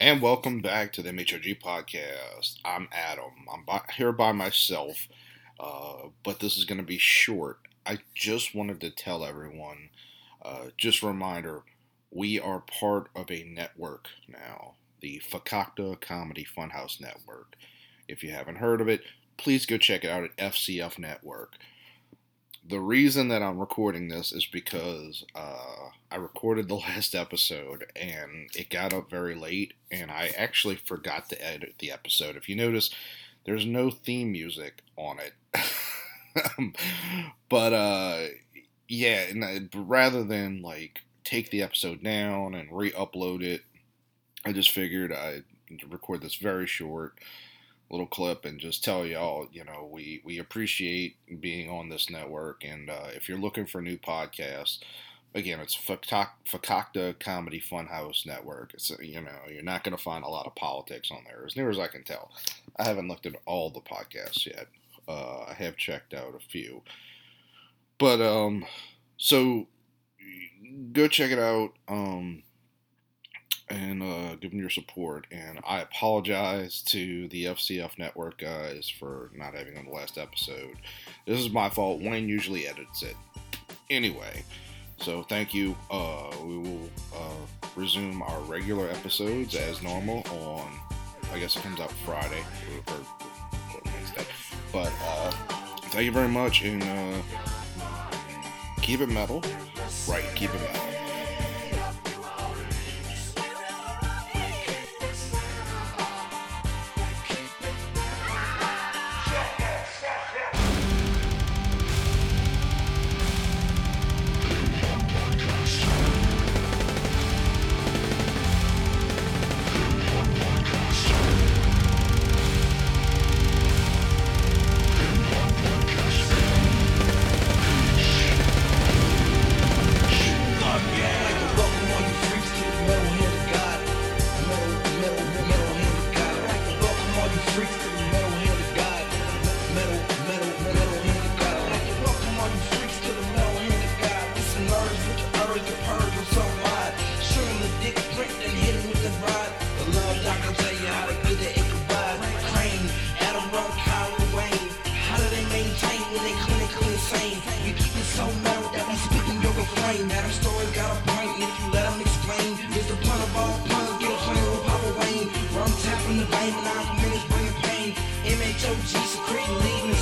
And welcome back to the MHOG podcast. I'm Adam. I'm by, here by myself, uh, but this is going to be short. I just wanted to tell everyone, uh, just a reminder, we are part of a network now, the Facacta Comedy Funhouse Network. If you haven't heard of it, please go check it out at FCF Network the reason that I'm recording this is because uh, I recorded the last episode and it got up very late, and I actually forgot to edit the episode. If you notice, there's no theme music on it. but uh, yeah, and rather than like take the episode down and re-upload it, I just figured I'd record this very short little clip and just tell y'all, you know, we, we appreciate being on this network. And uh, if you're looking for new podcasts, again, it's Facacta Comedy Funhouse Network. It's, you know, you're not going to find a lot of politics on there, as near as I can tell. I haven't looked at all the podcasts yet. Uh, I have checked out a few. But, um, so go check it out. Um, and uh, them your support. And I apologize to the FCF Network guys for not having on the last episode. This is my fault. Wayne usually edits it. Anyway, so thank you. Uh, we will uh, resume our regular episodes as normal on, I guess it comes out Friday or, or Wednesday. But uh, thank you very much and uh, keep it metal. Right, keep it metal. I'm top in the game, nine minutes bring a bang. MHOG, secreting. leading